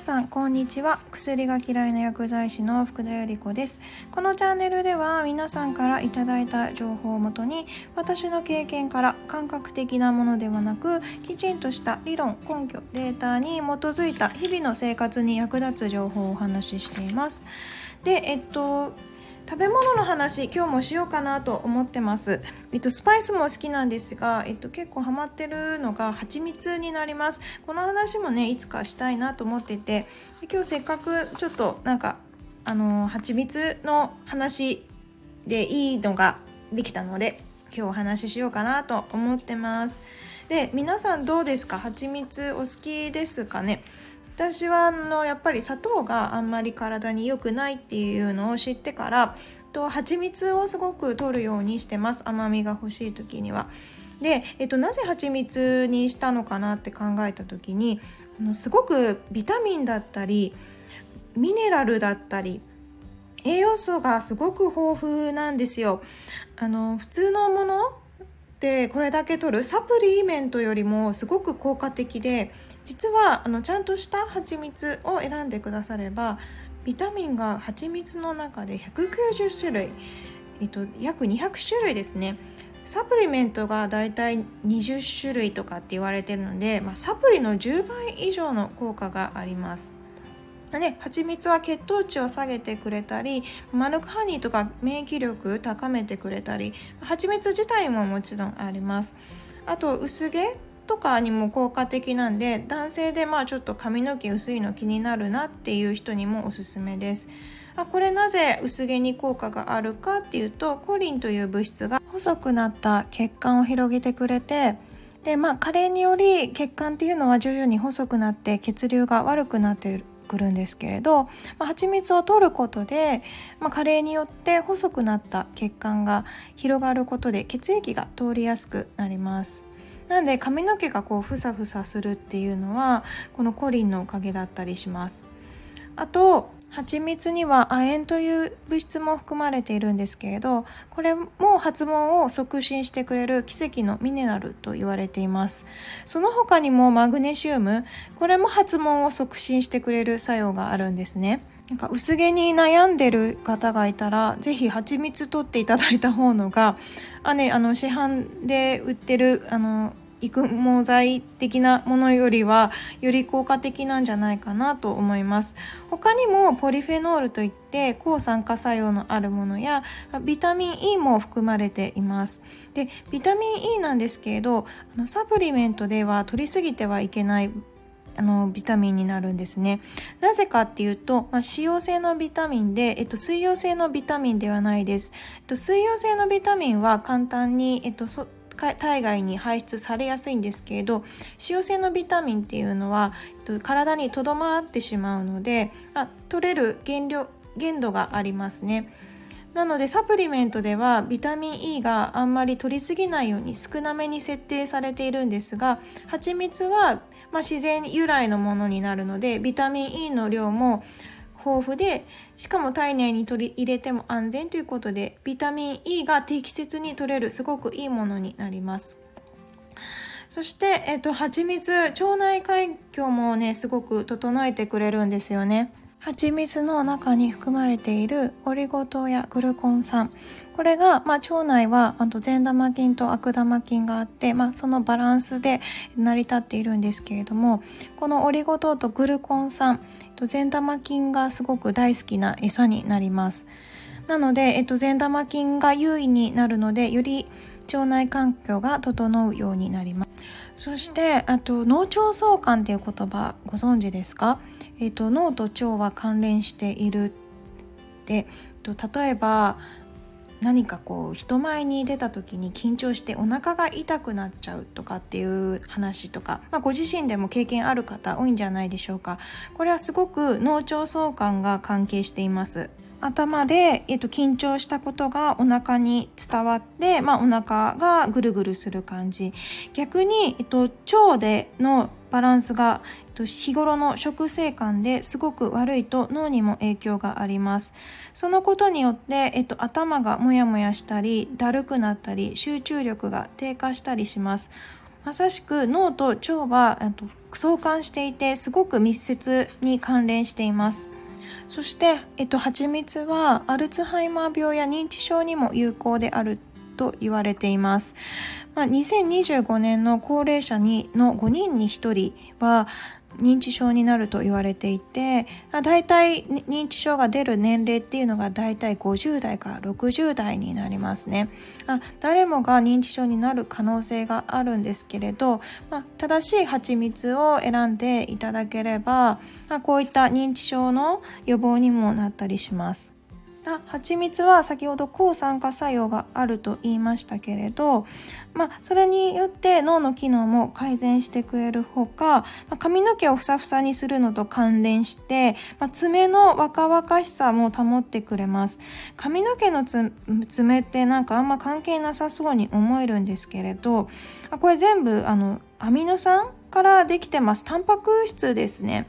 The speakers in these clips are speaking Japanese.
さんこんにちは。薬が嫌いな薬剤師の福田由里子です。このチャンネルでは皆さんからいただいた情報をもとに私の経験から感覚的なものではなくきちんとした理論根拠データに基づいた日々の生活に役立つ情報をお話ししています。でえっと食べ物の話今日もしようかなと思ってます、えっと、スパイスも好きなんですが、えっと、結構ハマってるのが蜂蜜になります。この話もねいつかしたいなと思ってて今日せっかくちょっとなんかあの蜂蜜の話でいいのができたので今日お話ししようかなと思ってます。で皆さんどうですか？蜂蜜お好きですかね？私はあのやっぱり砂糖があんまり体に良くないっていうのを知ってからと蜂蜜をすごく取るようにしてます甘みが欲しい時には。で、えっと、なぜ蜂蜜にしたのかなって考えた時にあのすごくビタミンだったりミネラルだったり栄養素がすごく豊富なんですよ。あの普通のものってこれだけ取るサプリメントよりもすごく効果的で実はあのちゃんとした蜂蜜を選んでくださればビタミンが蜂蜜の中で190種類、えっと、約200種類ですねサプリメントがだいたい20種類とかって言われてるので、まあ、サプリの10倍以上の効果があります。ね、蜂蜜は血糖値を下げてくれたりマルクハニーとか免疫力高めてくれたり蜂蜜自体ももちろんありますあと薄毛とかにも効果的なんで男性でまあちょっと髪の毛薄いの気になるなっていう人にもおすすめです。あこれなぜ薄毛に効果があるかっていうとコリンという物質が細くなった血管を広げてくれてでまあ加齢により血管っていうのは徐々に細くなって血流が悪くなってくるんですけれど、まあ、蜂蜜を取ることで、まあ、加齢によって細くなった血管が広がることで血液が通りやすくなります。なんで髪の毛がこうふさふさするっていうのはこのコリンのおかげだったりしますあと蜂蜜には亜鉛という物質も含まれているんですけれどこれも発毛を促進してくれる奇跡のミネラルと言われています。その他にもマグネシウムこれも発毛を促進してくれる作用があるんですね。なんか薄毛に悩んでる方がいたら是非蜂蜜取っていただいた方のがあ、ね、あの市販で売ってるあの育毛剤的なものよりはより効果的なんじゃないかなと思います他にもポリフェノールといって抗酸化作用のあるものやビタミン E も含まれていますでビタミン E なんですけれどあのサプリメントでは取りすぎてはいけないあのビタミンになるんですね。なぜかっていうと、まあ、脂溶性のビタミンで、えっと、水溶性のビタミンではないです。えっと、水溶性のビタミンは簡単に、えっと、体外に排出されやすいんですけれど脂溶性のビタミンっていうのは体にとどまってしまうのであ取れる限量限度がありますね。なのでサプリメントではビタミン E があんまり取りすぎないように少なめに設定されているんですが蜂蜜はま自然由来のものになるのでビタミン E の量も豊富でしかも体内に取り入れても安全ということでビタミン E が適切に取れるすごくいいものになります。そして、えっと、蜂蜜腸内環境もねすごく整えてくれるんですよね。蜂蜜の中に含まれているオリゴ糖やグルコン酸。これが、まあ、腸内はあと善玉菌と悪玉菌があって、まあ、そのバランスで成り立っているんですけれどもこのオリゴ糖とグルコン酸善玉菌がすごく大好きな餌になります。なので、えっと、善玉菌が優位になるのでより腸内環境が整うようになります。そしてあと脳腸相関っていう言葉ご存知ですか？えっと、脳と腸は関連しているで、と、例えば何かこう人前に出た時に緊張してお腹が痛くなっちゃうとかっていう話とか、まあ、ご自身でも経験ある方多いんじゃないでしょうか。これはすごく脳腸相関が関係しています。頭で、えっと、緊張したことがお腹に伝わって、まあ、お腹がぐるぐるする感じ。逆に、えっと、腸でのバランスが、えっと、日頃の食生活ですごく悪いと脳にも影響があります。そのことによって、えっと、頭がモヤモヤしたりだるくなったり集中力が低下したりします。まさしく脳と腸は相関していてすごく密接に関連しています。そして、えっと、蜂蜜はアルツハイマー病や認知症にも有効であると言われています。まあ、2025年の高齢者にの5人に1人は認知症になると言われていて大体認知症が出る年齢っていうのが大体50代から60代になりますね。あ誰もが認知症になる可能性があるんですけれど、まあ、正しい蜂蜜を選んでいただければ、まあ、こういった認知症の予防にもなったりします。あ蜂蜜は先ほど抗酸化作用があると言いましたけれど、まあ、それによって脳の機能も改善してくれるほか、まあ、髪の毛をふさふさにするのと関連して、まあ、爪の若々しさも保ってくれます。髪の毛の爪ってなんかあんま関係なさそうに思えるんですけれどあこれ全部あのアミノ酸からできてます。タンパク質ですね。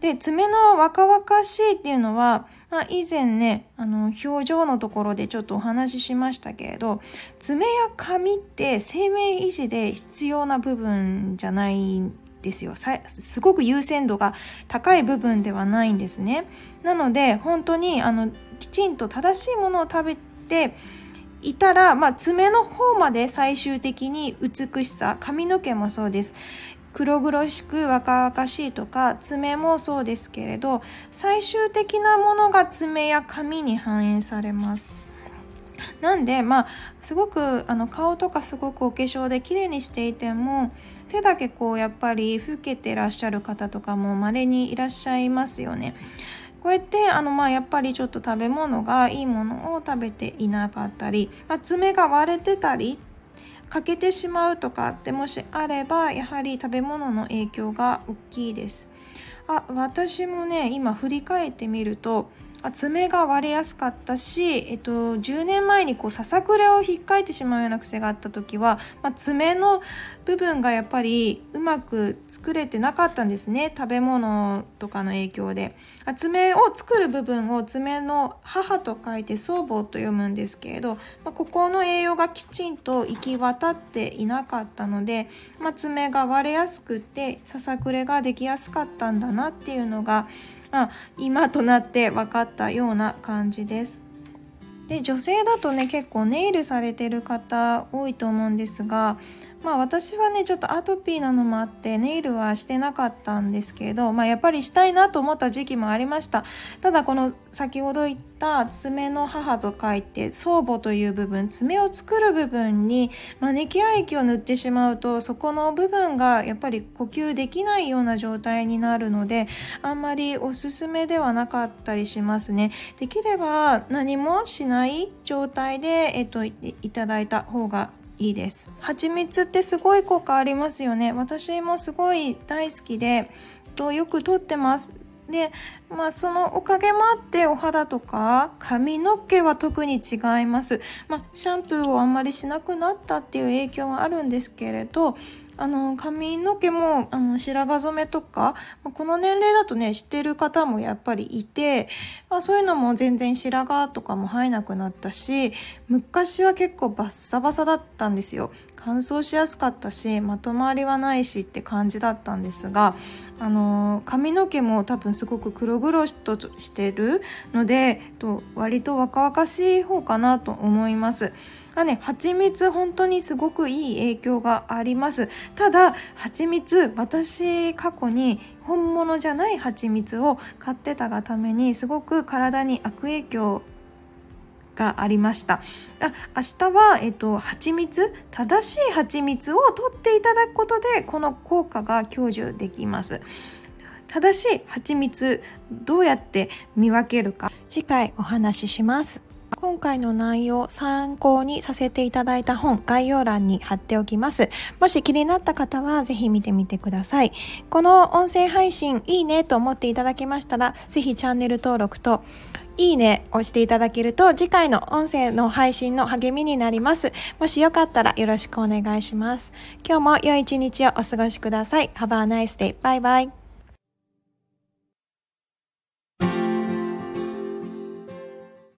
で爪の若々しいっていうのはまあ、以前ねあの表情のところでちょっとお話ししましたけれど爪や髪って生命維持で必要な部分じゃないんですよ。すごく優先度が高い部分ではないんですね。なので本当にあのきちんと正しいものを食べていたら、まあ、爪の方まで最終的に美しさ髪の毛もそうです。黒々しく若々しいとか爪もそうですけれど最終的なものが爪や髪に反映されます。なんでまあすごくあの顔とかすごくお化粧で綺麗にしていても手だけこうやっぱり老けてらっしゃる方とかも稀にいらっしゃいますよね。こうやってあのまあやっぱりちょっと食べ物がいいものを食べていなかったり、まあ、爪が割れてたり欠けてしまうとかってもしあればやはり食べ物の影響が大きいです。あ私もね今振り返ってみると爪が割れやすかったし、えっと、10年前にこうささくれを引っかいてしまうような癖があった時は、まあ、爪の部分がやっぱりうまく作れてなかったんですね。食べ物とかの影響で。爪を作る部分を爪の母と書いて僧帽と読むんですけれど、まあ、ここの栄養がきちんと行き渡っていなかったので、まあ、爪が割れやすくてささくれができやすかったんだなっていうのがあ、今となって分かったような感じです。で女性だとね結構ネイルされてる方多いと思うんですがまあ私はねちょっとアトピーなのもあってネイルはしてなかったんですけどまあやっぱりしたいなと思った時期もありました。ただこの先ほど言った爪の母と書いて僧母という部分爪を作る部分にマネキア液を塗ってしまうとそこの部分がやっぱり呼吸できないような状態になるのであんまりおすすめではなかったりしますね。できれば何もしない状態で、えっと、いただいた方がいいです。蜂蜜ってすごい効果ありますよね。私もすごい大好きでとよくとってます。でまあそのおかげもあってお肌とか髪の毛は特に違います、まあ、シャンプーをあんまりしなくなったっていう影響はあるんですけれどあの髪の毛もあの白髪染めとか、まこの年齢だとね知ってる方もやっぱりいて、まあ、そういうのも全然白髪とかも生えなくなったし昔は結構バッサバサだったんですよ。乾燥しやすかったしまとまりはないしって感じだったんですがあの髪の毛も多分すごく黒々としてるのでと割と若々しい方かなと思います。あね、蜂蜜本当にすごくいい影響があります。ただ、蜂蜜、私過去に本物じゃない蜂蜜を買ってたがためにすごく体に悪影響がありました。あ明日は、えっと、蜂蜜、正しい蜂蜜を取っていただくことで、この効果が享受できます。正しい蜂蜜、どうやって見分けるか、次回お話しします。今回の内容参考にさせていただいた本概要欄に貼っておきます。もし気になった方はぜひ見てみてください。この音声配信いいねと思っていただけましたら、ぜひチャンネル登録といいね押していただけると次回の音声の配信の励みになります。もしよかったらよろしくお願いします。今日も良い一日をお過ごしください。Have a nice day. バイバイ。